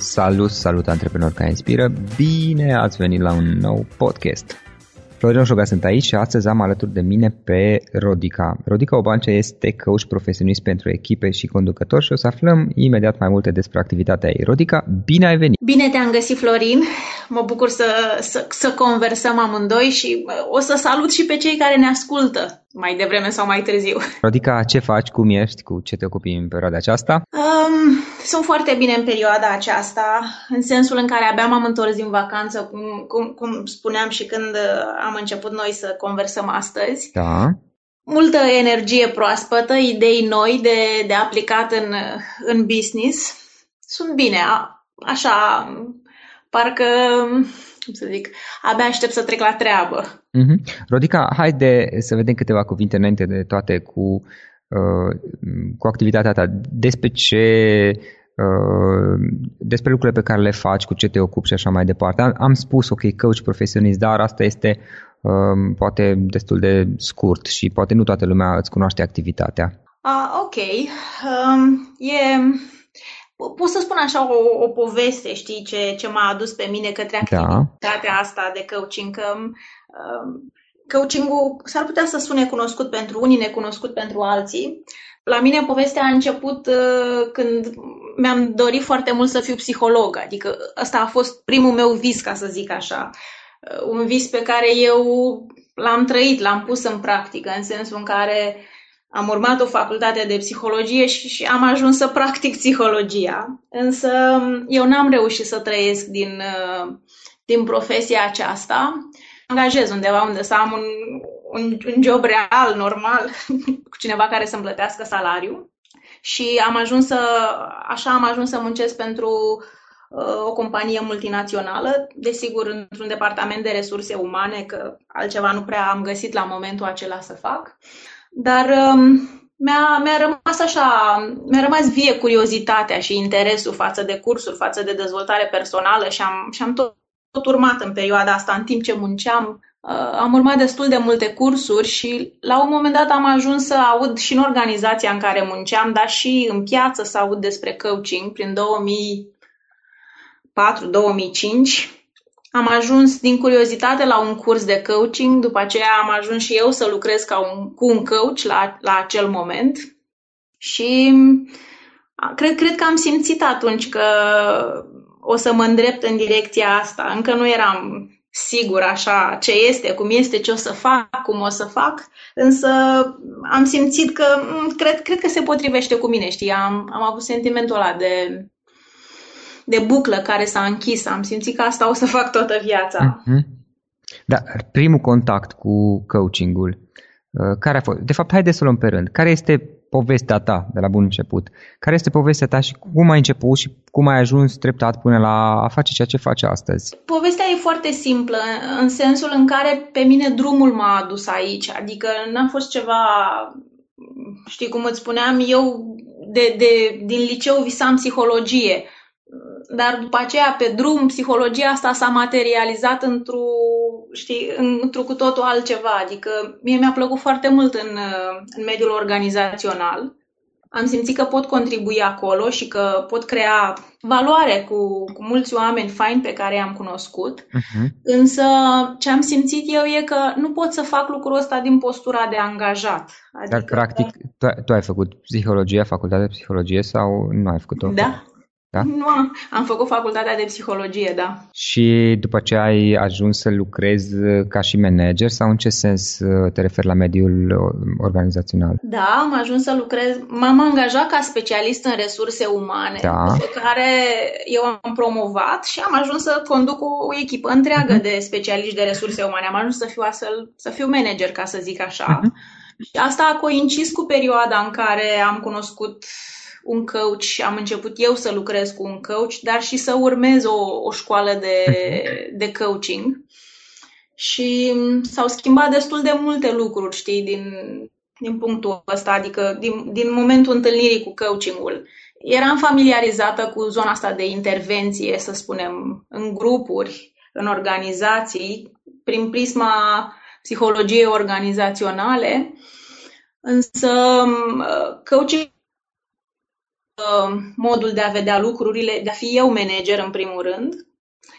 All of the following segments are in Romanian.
Salut, salut antreprenori care inspiră! Bine ați venit la un nou podcast! Florin Oșoga sunt aici și astăzi am alături de mine pe Rodica. Rodica Obancea este coach profesionist pentru echipe și conducători și o să aflăm imediat mai multe despre activitatea ei. Rodica, bine ai venit! Bine te-am găsit, Florin! Mă bucur să, să, să conversăm amândoi și o să salut și pe cei care ne ascultă mai devreme sau mai târziu. Rodica, ce faci? Cum ești? Cu ce te ocupi în perioada aceasta? Um, sunt foarte bine în perioada aceasta, în sensul în care abia m-am întors din vacanță, cum, cum, cum spuneam și când am început noi să conversăm astăzi. Da. Multă energie proaspătă, idei noi de, de aplicat în, în business. Sunt bine, așa, parcă cum să zic, abia aștept să trec la treabă. Mm-hmm. Rodica, haide să vedem câteva cuvinte înainte de toate cu, uh, cu activitatea ta. Despre ce uh, despre lucrurile pe care le faci, cu ce te ocupi și așa mai departe. Am, am spus, ok, coach profesionist, dar asta este um, poate destul de scurt și poate nu toată lumea îți cunoaște activitatea. Uh, ok. Um, e pot să spun așa o, o poveste, știi, ce, ce m-a adus pe mine către da. activitatea da. asta de coaching, că um, coaching-ul s-ar putea să sune cunoscut pentru unii, necunoscut pentru alții. La mine povestea a început uh, când mi-am dorit foarte mult să fiu psiholog, adică ăsta a fost primul meu vis, ca să zic așa. Uh, un vis pe care eu l-am trăit, l-am pus în practică, în sensul în care am urmat o facultate de psihologie și, și am ajuns să practic psihologia, însă eu n-am reușit să trăiesc din, uh, din profesia aceasta. Angajez undeva unde să am un, un, un job real, normal, cu cineva care să-mi plătească salariu și am ajuns să, așa am ajuns să muncesc pentru uh, o companie multinațională, desigur într-un departament de resurse umane, că altceva nu prea am găsit la momentul acela să fac. Dar um, mi-a, mi-a rămas așa, mi-a rămas vie curiozitatea și interesul față de cursuri, față de dezvoltare personală și am, și am tot, tot urmat în perioada asta, în timp ce munceam. Uh, am urmat destul de multe cursuri și la un moment dat am ajuns să aud și în organizația în care munceam, dar și în piață să aud despre coaching prin 2004-2005 am ajuns din curiozitate la un curs de coaching, după aceea am ajuns și eu să lucrez ca un, cu un coach la, la acel moment și cred, cred că am simțit atunci că o să mă îndrept în direcția asta. Încă nu eram sigur așa ce este, cum este, ce o să fac, cum o să fac, însă am simțit că cred, cred că se potrivește cu mine, știi, am, am avut sentimentul ăla de de buclă care s-a închis. Am simțit că asta o să fac toată viața. Mm-hmm. Da, primul contact cu coachingul, uh, care a fost? De fapt, haideți să luăm pe rând. Care este povestea ta de la bun început? Care este povestea ta și cum ai început și cum ai ajuns treptat până la a face ceea ce faci astăzi? Povestea e foarte simplă, în sensul în care pe mine drumul m-a adus aici. Adică n-a fost ceva, știi cum îți spuneam, eu de, de, din liceu visam psihologie dar după aceea, pe drum, psihologia asta s-a materializat într-o, știi, într-o cu totul altceva. Adică mie mi-a plăcut foarte mult în, în mediul organizațional. Am simțit că pot contribui acolo și că pot crea valoare cu, cu mulți oameni faini pe care i-am cunoscut. Uh-huh. Însă ce am simțit eu e că nu pot să fac lucrul ăsta din postura de angajat. Adică, Dar practic tu, tu ai făcut psihologie, facultatea de psihologie sau nu ai făcut-o? Da, da? Nu, am, am făcut facultatea de psihologie, da. Și după ce ai ajuns să lucrezi ca și manager sau în ce sens uh, te referi la mediul uh, organizațional? Da, am ajuns să lucrez, m-am angajat ca specialist în resurse umane, da. pe care eu am promovat și am ajuns să conduc o echipă întreagă uh-huh. de specialiști de resurse umane. Am ajuns să fiu astfel, să fiu manager, ca să zic așa. Uh-huh. Și asta a coincis cu perioada în care am cunoscut un coach, am început eu să lucrez cu un coach, dar și să urmez o, o școală de, de coaching. Și s-au schimbat destul de multe lucruri, știi, din, din punctul ăsta, adică din, din momentul întâlnirii cu coachingul. Eram familiarizată cu zona asta de intervenție, să spunem, în grupuri, în organizații, prin prisma psihologiei organizaționale, însă coaching modul de a vedea lucrurile, de a fi eu manager în primul rând.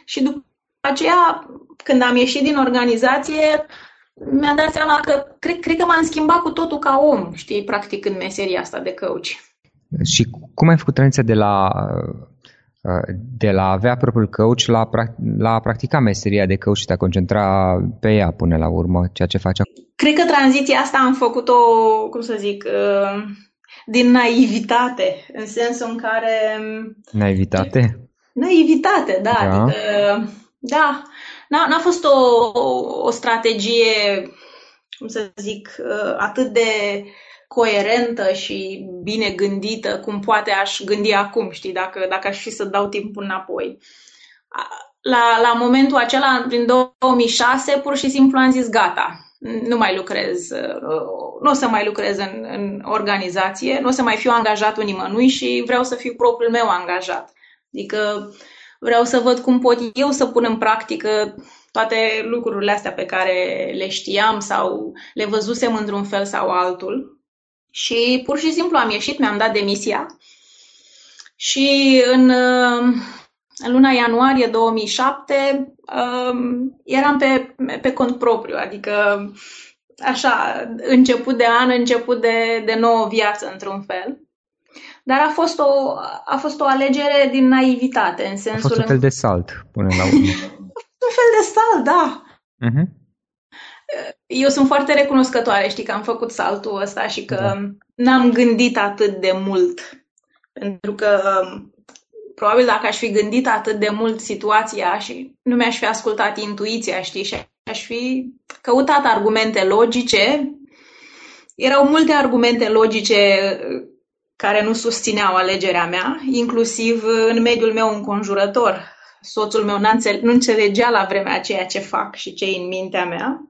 Și după aceea, când am ieșit din organizație, mi-am dat seama că cred, cred că m-am schimbat cu totul ca om, știi, practic în meseria asta de coach. Și cum ai făcut tranziția de la de la a avea propriul coach la, la a practica meseria de coach și te a concentra pe ea până la urmă, ceea ce faci Cred că tranziția asta am făcut-o, cum să zic, uh, din naivitate, în sensul în care... Naivitate? Naivitate, da. da. Adică, da, n-a, n-a fost o, o, o strategie, cum să zic, uh, atât de coerentă și bine gândită cum poate aș gândi acum, știi, dacă, dacă aș fi să dau timpul înapoi. La, la momentul acela, prin 2006, pur și simplu am zis gata, nu mai lucrez, nu o să mai lucrez în, în organizație, nu o să mai fiu angajatul nimănui și vreau să fiu propriul meu angajat. Adică vreau să văd cum pot eu să pun în practică toate lucrurile astea pe care le știam sau le văzusem într-un fel sau altul. Și pur și simplu am ieșit, mi-am dat demisia și în, în luna ianuarie 2007 um, eram pe, pe cont propriu, adică așa, început de an, început de, de nouă viață într-un fel. Dar a fost o, a fost o alegere din naivitate, în sensul... A fost un fel de salt, până la urmă. un fel de salt, da. Uh-huh. Eu sunt foarte recunoscătoare, știi, că am făcut saltul ăsta și că da. n-am gândit atât de mult. Pentru că probabil dacă aș fi gândit atât de mult situația și nu mi-aș fi ascultat intuiția, știi, și aș fi căutat argumente logice, erau multe argumente logice care nu susțineau alegerea mea, inclusiv în mediul meu înconjurător. Soțul meu nu înțelegea la vremea aceea ce fac și ce în mintea mea.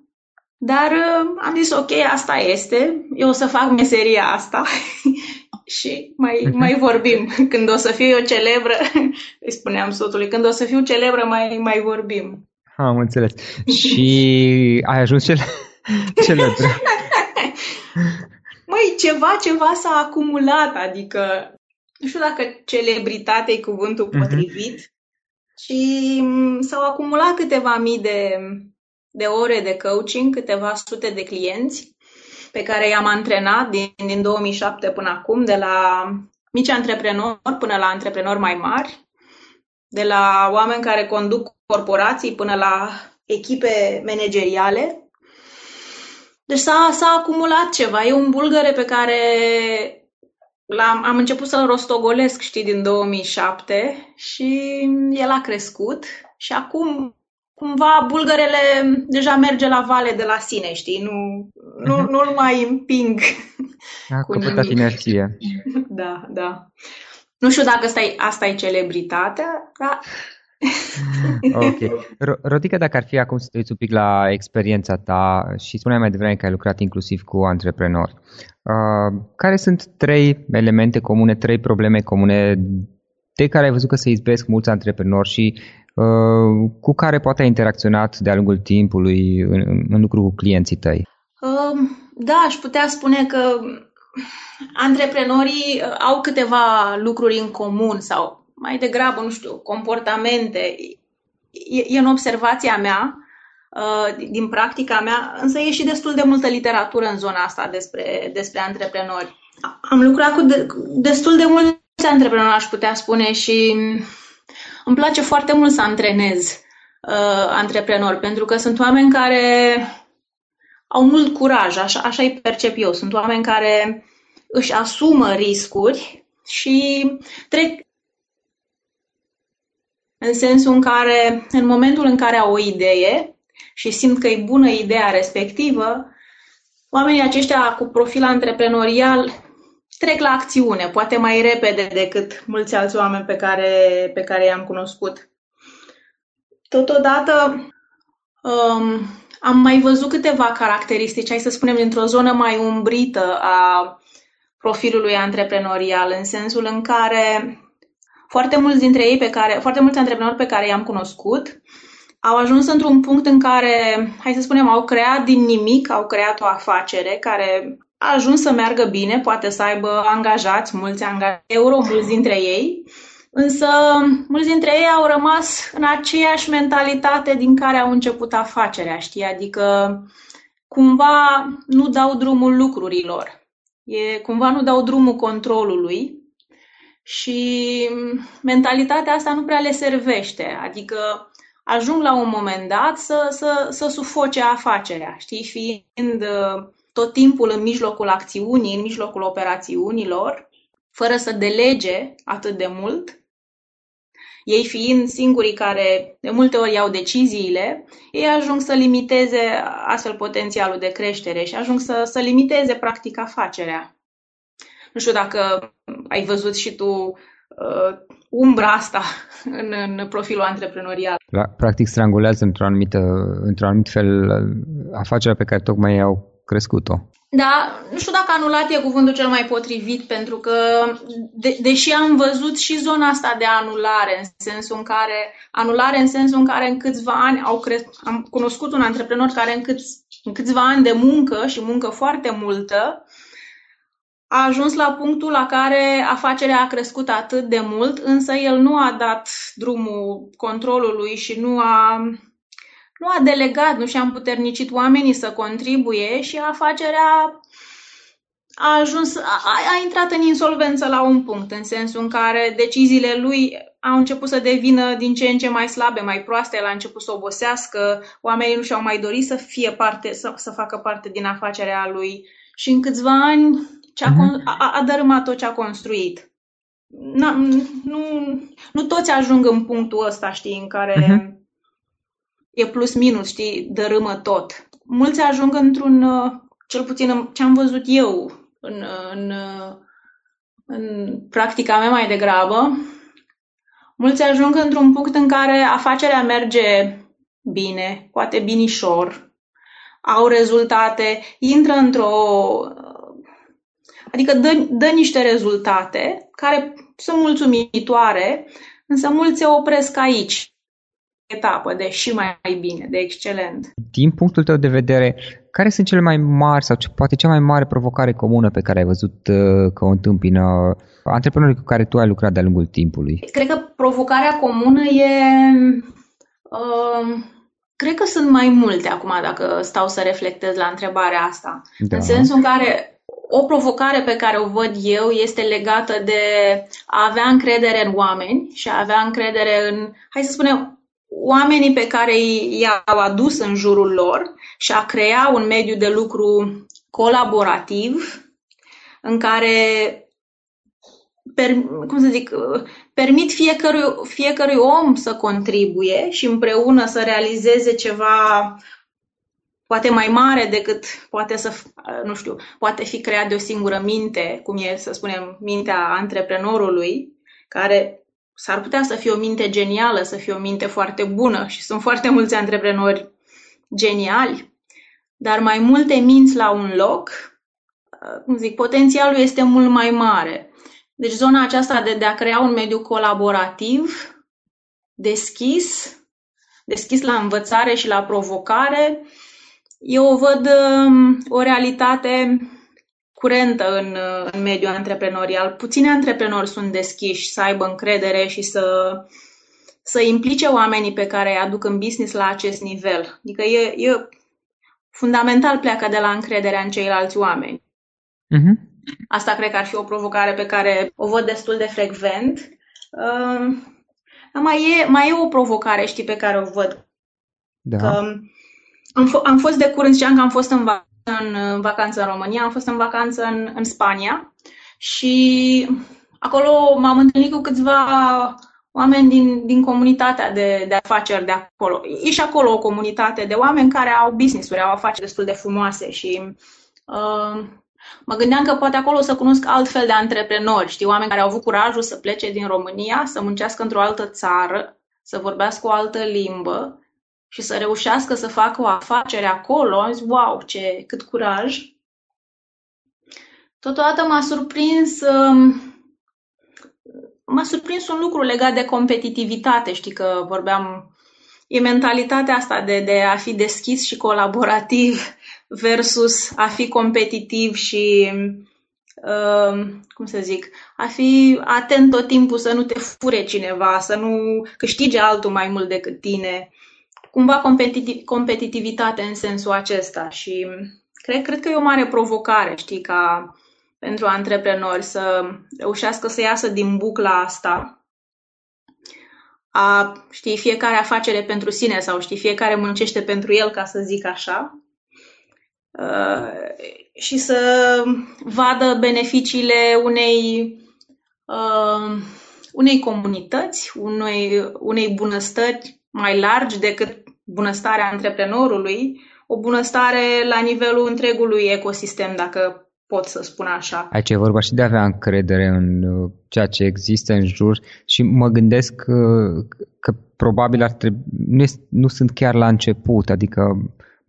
Dar uh, am zis, ok, asta este, eu o să fac meseria asta și mai, mhm. mai vorbim. Când o să fiu eu celebră, îi spuneam soțului, când o să fiu celebră, mai, mai vorbim. Am înțeles. Și ai ajuns cel... celebră. Măi, ceva, ceva s-a acumulat, adică nu știu dacă celebritate e cuvântul mhm. potrivit, uh-huh. și mm, s-au acumulat câteva mii de de ore de coaching, câteva sute de clienți pe care i-am antrenat din, din 2007 până acum, de la mici antreprenori până la antreprenori mai mari, de la oameni care conduc corporații până la echipe manageriale. Deci s-a, s-a acumulat ceva. E un bulgăre pe care l-am, am început să-l rostogolesc, știi, din 2007 și el a crescut și acum cumva bulgărele deja merge la vale de la sine, știi? Nu, nu, uh-huh. nu-l mai împing A cu nimic. inerție. Da, da. Nu știu dacă asta e, asta e celebritatea, dar... ok. Rodica, dacă ar fi acum să te uiți un pic la experiența ta și spuneai mai devreme că ai lucrat inclusiv cu antreprenori, uh, care sunt trei elemente comune, trei probleme comune de care ai văzut că se izbesc mulți antreprenori și Uh, cu care poate ai interacționat de-a lungul timpului în, în lucru cu clienții tăi? Um, da, aș putea spune că antreprenorii uh, au câteva lucruri în comun sau mai degrabă, nu știu, comportamente. E, e în observația mea, uh, din practica mea, însă e și destul de multă literatură în zona asta despre, despre antreprenori. Am lucrat cu de, destul de mulți antreprenori, aș putea spune, și îmi place foarte mult să antrenez uh, antreprenori, pentru că sunt oameni care au mult curaj, așa, așa îi percep eu. Sunt oameni care își asumă riscuri și trec în sensul în care, în momentul în care au o idee și simt că e bună ideea respectivă, oamenii aceștia cu profil antreprenorial trec la acțiune, poate mai repede decât mulți alți oameni pe care, pe care i-am cunoscut. Totodată um, am mai văzut câteva caracteristici, hai să spunem, dintr-o zonă mai umbrită a profilului antreprenorial, în sensul în care foarte mulți dintre ei pe care, foarte mulți antreprenori pe care i-am cunoscut au ajuns într-un punct în care, hai să spunem, au creat din nimic, au creat o afacere care a ajuns să meargă bine, poate să aibă angajați, mulți angajați euro, mulți dintre ei, însă mulți dintre ei au rămas în aceeași mentalitate din care au început afacerea, știi? Adică cumva nu dau drumul lucrurilor, e, cumva nu dau drumul controlului și mentalitatea asta nu prea le servește, adică ajung la un moment dat să, să, să sufoce afacerea, știi, fiind uh, tot timpul în mijlocul acțiunii, în mijlocul operațiunilor, fără să delege atât de mult, ei fiind singurii care de multe ori iau deciziile, ei ajung să limiteze astfel potențialul de creștere și ajung să, să limiteze practic afacerea. Nu știu dacă ai văzut și tu uh, umbra asta în, în profilul antreprenorial. La, practic strangulează într-un anumit, într-un anumit fel afacerea pe care tocmai au crescut-o. Da, nu știu dacă anulat e cuvântul cel mai potrivit, pentru că, de, deși am văzut și zona asta de anulare, în sensul în care, anulare în sensul în care în câțiva ani au cres, am cunoscut un antreprenor care în, câți, în câțiva ani de muncă și muncă foarte multă, a ajuns la punctul la care afacerea a crescut atât de mult, însă el nu a dat drumul controlului și nu a nu a delegat, nu și-a împuternicit oamenii să contribuie și afacerea a ajuns, a, a intrat în insolvență la un punct, în sensul în care deciziile lui au început să devină din ce în ce mai slabe, mai proaste, el a început să obosească, oamenii nu și-au mai dorit să fie parte, să, să facă parte din afacerea lui și în câțiva ani ce a, uh-huh. a, a dărâmat tot ce a construit. Na, nu, nu toți ajung în punctul ăsta, știi, în care uh-huh e plus minus, știi, dărâmă tot. Mulți ajung într-un, uh, cel puțin ce am văzut eu în, în, uh, în practica mea mai degrabă, mulți ajung într-un punct în care afacerea merge bine, poate binișor, au rezultate, intră într-o... adică dă, dă niște rezultate care sunt mulțumitoare, însă mulți se opresc aici etapă de și mai bine, de excelent. Din punctul tău de vedere, care sunt cele mai mari sau poate cea mai mare provocare comună pe care ai văzut uh, că o întâmpină antreprenorii cu care tu ai lucrat de-a lungul timpului? Cred că provocarea comună e... Uh, cred că sunt mai multe acum dacă stau să reflectez la întrebarea asta. Da. În sensul în care o provocare pe care o văd eu este legată de a avea încredere în oameni și a avea încredere în, hai să spunem, oamenii pe care i-au adus în jurul lor și a crea un mediu de lucru colaborativ în care per, cum să zic, permit fiecărui, fiecărui om să contribuie și împreună să realizeze ceva poate mai mare decât poate să, nu știu, poate fi creat de o singură minte, cum e, să spunem, mintea antreprenorului, care s-ar putea să fie o minte genială, să fie o minte foarte bună și sunt foarte mulți antreprenori geniali, dar mai multe minți la un loc, uh, cum zic, potențialul este mult mai mare. Deci zona aceasta de, de a crea un mediu colaborativ, deschis, deschis la învățare și la provocare, eu o văd um, o realitate curentă în, în mediul antreprenorial. Puțini antreprenori sunt deschiși să aibă încredere și să, să implice oamenii pe care îi aduc în business la acest nivel. Adică e, e fundamental pleacă de la încrederea în ceilalți oameni. Uh-huh. Asta cred că ar fi o provocare pe care o văd destul de frecvent. Uh, mai e, mai e o provocare, știi, pe care o văd. Da. Că am, f- am fost de curând, ziceam că am fost în în vacanță în România, am fost în vacanță în, în Spania și acolo m-am întâlnit cu câțiva oameni din, din comunitatea de, de afaceri de acolo. E și acolo o comunitate de oameni care au business-uri, au afaceri destul de frumoase și uh, mă gândeam că poate acolo să cunosc altfel de antreprenori, știi, oameni care au avut curajul să plece din România, să muncească într-o altă țară, să vorbească o altă limbă și să reușească să facă o afacere acolo, am zis, wow, ce, cât curaj. Totodată m-a surprins, um, m-a surprins un lucru legat de competitivitate, știi că vorbeam, e mentalitatea asta de, de a fi deschis și colaborativ, versus a fi competitiv și, uh, cum să zic, a fi atent tot timpul să nu te fure cineva, să nu câștige altul mai mult decât tine. Cumva competitiv, competitivitate în sensul acesta și cred, cred că e o mare provocare, știi, ca pentru antreprenori să reușească să iasă din bucla asta a, știi, fiecare afacere pentru sine sau, știi, fiecare muncește pentru el, ca să zic așa, uh, și să vadă beneficiile unei, uh, unei comunități, unei, unei bunăstări mai largi decât bunăstarea antreprenorului, o bunăstare la nivelul întregului ecosistem, dacă pot să spun așa. Aici e vorba și de a avea încredere în uh, ceea ce există în jur și mă gândesc că, uh, că probabil ar trebui, nu, este, nu sunt chiar la început, adică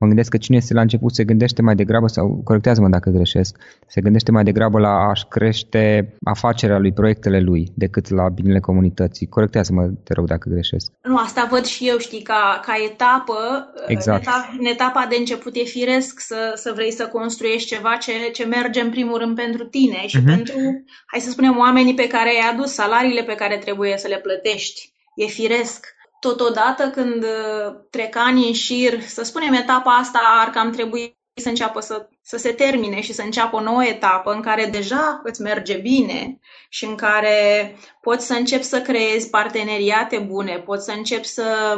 Mă gândesc că cine este la început se gândește mai degrabă, sau corectează-mă dacă greșesc, se gândește mai degrabă la a-și crește afacerea lui, proiectele lui, decât la binele comunității. Corectează-mă, te rog, dacă greșesc. Nu, asta văd și eu, știi, ca, ca etapă, exact. în, etapa, în etapa de început e firesc să, să vrei să construiești ceva ce, ce merge în primul rând pentru tine și uh-huh. pentru, hai să spunem, oamenii pe care i-ai adus, salariile pe care trebuie să le plătești. E firesc Totodată, când uh, trec ani în șir, să spunem, etapa asta ar cam trebui să înceapă să, să se termine și să înceapă o nouă etapă în care deja îți merge bine și în care poți să începi să creezi parteneriate bune, poți să începi să,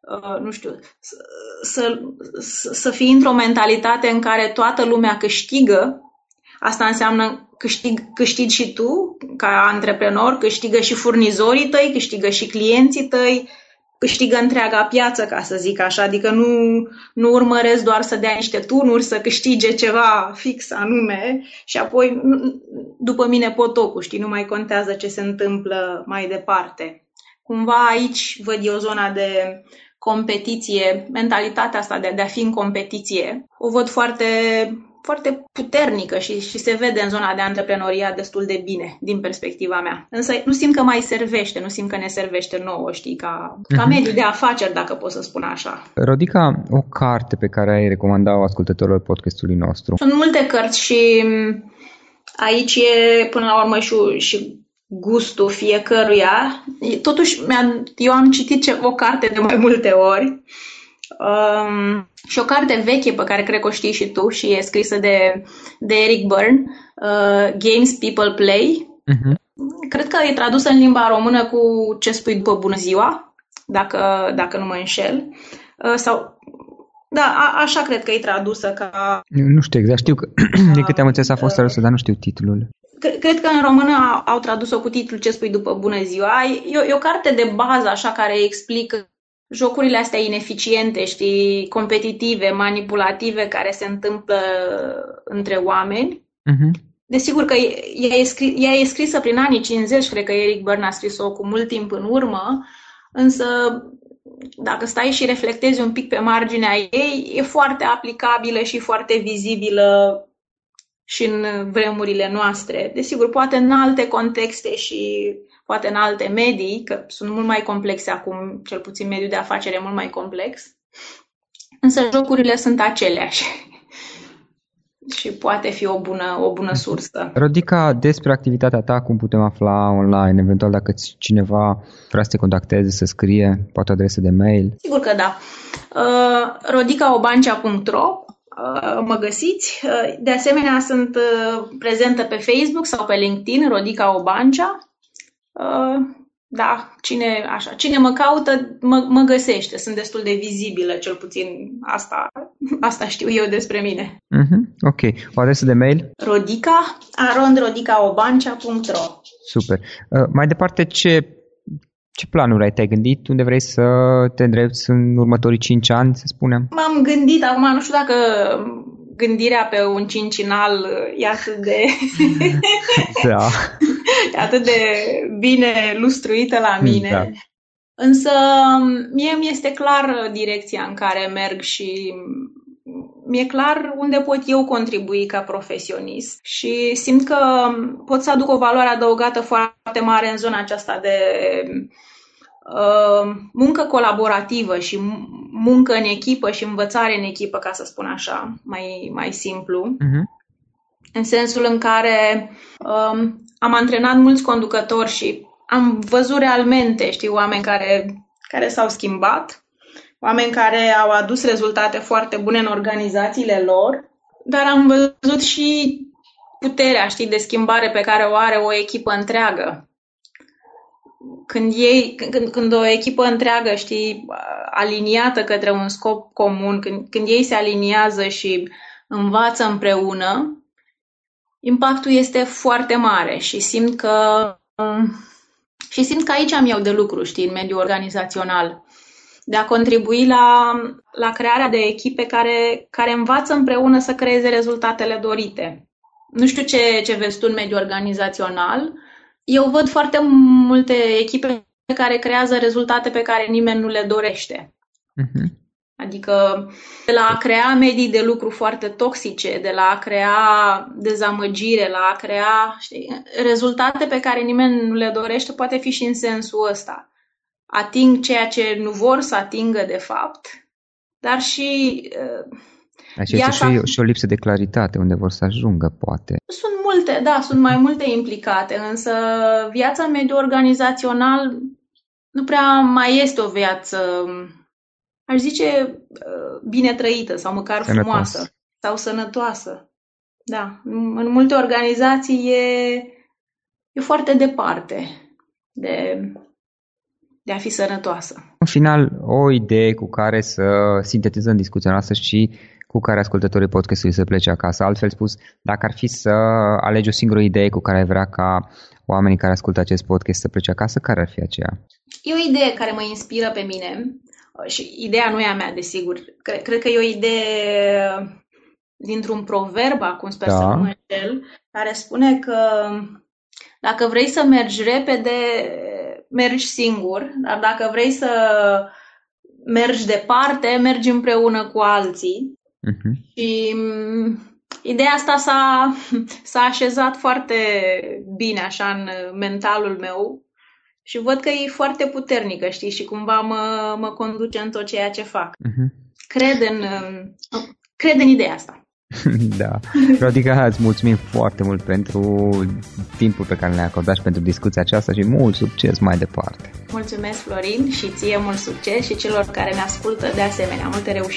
uh, nu știu, să, să, să fii într-o mentalitate în care toată lumea câștigă. Asta înseamnă câștig, câștigi și tu ca antreprenor, câștigă și furnizorii tăi, câștigă și clienții tăi, câștigă întreaga piață, ca să zic așa, adică nu, nu urmăresc doar să dea niște turnuri, să câștige ceva fix anume. Și apoi, după mine, potocul, știi, nu mai contează ce se întâmplă mai departe. Cumva aici văd eu zona de competiție, mentalitatea asta de, de a fi în competiție, o văd foarte foarte puternică și, și se vede în zona de antreprenoriat destul de bine, din perspectiva mea. Însă nu simt că mai servește, nu simt că ne servește nouă, știi, ca, ca uh-huh. mediu de afaceri, dacă pot să spun așa. Rodica, o carte pe care ai recomanda-o ascultătorilor podcastului nostru? Sunt multe cărți și aici e, până la urmă, și, și gustul fiecăruia. Totuși, eu am citit o carte de mai multe ori Um, și o carte veche pe care cred că o știi și tu și e scrisă de, de Eric Byrne, uh, Games People Play. Uh-huh. Cred că e tradusă în limba română cu Ce spui după bună ziua, dacă, dacă nu mă înșel. Uh, sau, da, a, așa cred că e tradusă ca... Nu știu exact, știu că de câte am înțeles a fost tradusă, dar nu știu titlul. Cred că în română au, au tradus-o cu titlul Ce spui după bună ziua. E, e o carte de bază așa care explică jocurile astea ineficiente, știi, competitive, manipulative care se întâmplă între oameni. Uh-huh. Desigur că ea e, scris, ea e scrisă prin anii 50, cred că Eric Byrne a scris-o cu mult timp în urmă, însă dacă stai și reflectezi un pic pe marginea ei, e foarte aplicabilă și foarte vizibilă și în vremurile noastre. Desigur, poate în alte contexte și poate în alte medii, că sunt mult mai complexe acum, cel puțin mediul de afacere e mult mai complex, însă jocurile sunt aceleași și poate fi o bună, o bună sursă. Rodica, despre activitatea ta, cum putem afla online, eventual dacă cineva vrea să te contacteze, să scrie, poate adresă de mail? Sigur că da. Uh, rodicaobancea.ro uh, mă găsiți. Uh, de asemenea, sunt prezentă pe Facebook sau pe LinkedIn, Rodica Obancea. Uh, da, cine, așa, cine mă caută, mă, mă găsește. Sunt destul de vizibilă, cel puțin asta, asta știu eu despre mine. Uh-huh. Ok. O adresă de mail? Rodica, arondrodicaobancea.ro Super. Uh, mai departe, ce, ce planuri ai? Te-ai gândit? Unde vrei să te îndrepți în următorii 5 ani, să spunem? M-am gândit, acum nu știu dacă gândirea pe un cincinal e atât de... da. e atât de bine lustruită la mine. Da. Însă mie mi este clar direcția în care merg și mi-e clar unde pot eu contribui ca profesionist și simt că pot să aduc o valoare adăugată foarte mare în zona aceasta de uh, muncă colaborativă și muncă în echipă și învățare în echipă, ca să spun așa, mai, mai simplu. Uh-huh. În sensul în care um, am antrenat mulți conducători și am văzut realmente, știi, oameni care, care s-au schimbat, oameni care au adus rezultate foarte bune în organizațiile lor, dar am văzut și puterea, știi, de schimbare pe care o are o echipă întreagă. Când, ei, când, când o echipă întreagă, știi, aliniată către un scop comun, când, când ei se aliniază și învață împreună, impactul este foarte mare și simt că și simt că aici am eu de lucru, știi, în mediul organizațional. De a contribui la, la crearea de echipe care, care învață împreună să creeze rezultatele dorite. Nu știu ce, ce vezi tu în mediul organizațional. Eu văd foarte multe echipe care creează rezultate pe care nimeni nu le dorește. Uh-huh. Adică de la a crea medii de lucru foarte toxice, de la a crea dezamăgire, la a crea știi, rezultate pe care nimeni nu le dorește, poate fi și în sensul ăsta. Ating ceea ce nu vor să atingă de fapt, dar și uh, Aici este și, și o lipsă de claritate unde vor să ajungă, poate. Sunt multe, da, sunt mai multe implicate, însă viața în mediul organizațional nu prea mai este o viață aș zice, uh, bine trăită sau măcar sănătoasă. frumoasă sau sănătoasă. Da, în multe organizații e, e foarte departe de, de a fi sănătoasă. În final, o idee cu care să sintetizăm discuția noastră și cu care ascultătorii podcastului să plece acasă. Altfel spus, dacă ar fi să alegi o singură idee cu care ai vrea ca oamenii care ascultă acest podcast să plece acasă, care ar fi aceea? E o idee care mă inspiră pe mine și ideea nu e a mea, desigur. Cred, cred că e o idee dintr-un proverb, acum sper da. să nu mă înșel, care spune că dacă vrei să mergi repede, mergi singur, dar dacă vrei să mergi departe, mergi împreună cu alții. Uh-huh. Și ideea asta s-a, s-a așezat foarte bine așa în mentalul meu și văd că e foarte puternică, știi, și cumva mă, mă conduce în tot ceea ce fac. Uh-huh. Cred, în, cred în ideea asta. da. Rodica, îți mulțumim foarte mult pentru timpul pe care ne-ai acordat și pentru discuția aceasta și mult succes mai departe. Mulțumesc, Florin, și ție mult succes și celor care ne ascultă de asemenea. Multe reușite!